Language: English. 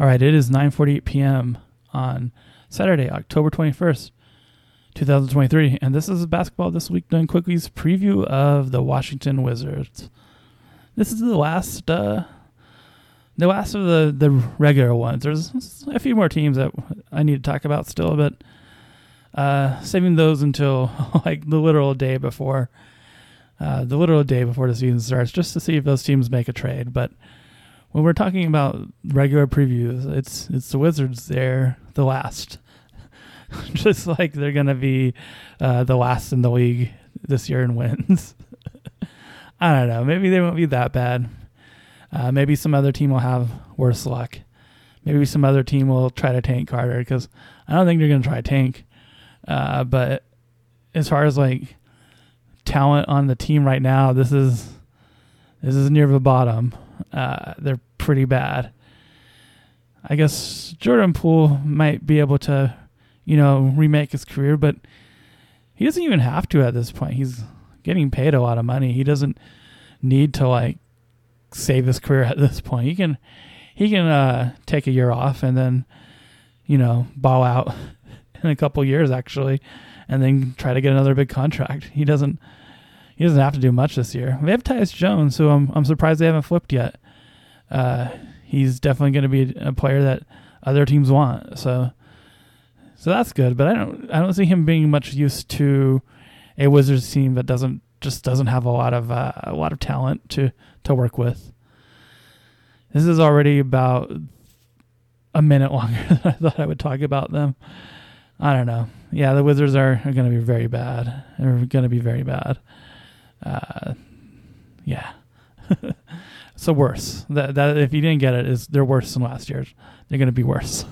All right, it is 9:48 p.m. on Saturday, October 21st, 2023, and this is basketball this week done quickly's preview of the Washington Wizards. This is the last uh the last of the the regular ones. There's a few more teams that I need to talk about still, but uh saving those until like the literal day before uh the literal day before the season starts just to see if those teams make a trade, but when we're talking about regular previews, it's it's the Wizards. They're the last, just like they're gonna be uh, the last in the league this year in wins. I don't know. Maybe they won't be that bad. Uh, maybe some other team will have worse luck. Maybe some other team will try to tank Carter because I don't think they're gonna try tank. Uh, but as far as like talent on the team right now, this is this is near the bottom. Uh, they're pretty bad. I guess Jordan Poole might be able to, you know, remake his career, but he doesn't even have to at this point. He's getting paid a lot of money. He doesn't need to like save his career at this point. He can he can uh, take a year off and then, you know, ball out in a couple years actually, and then try to get another big contract. He doesn't he doesn't have to do much this year. We have Tyus Jones, who I'm I'm surprised they haven't flipped yet. Uh, he's definitely going to be a player that other teams want. So so that's good. But I don't I don't see him being much use to a Wizards team that doesn't just doesn't have a lot of uh, a lot of talent to to work with. This is already about a minute longer than I thought I would talk about them. I don't know. Yeah, the Wizards are, are going to be very bad. They're going to be very bad. Uh. So worse. That that if you didn't get it, is they're worse than last year's. They're going to be worse.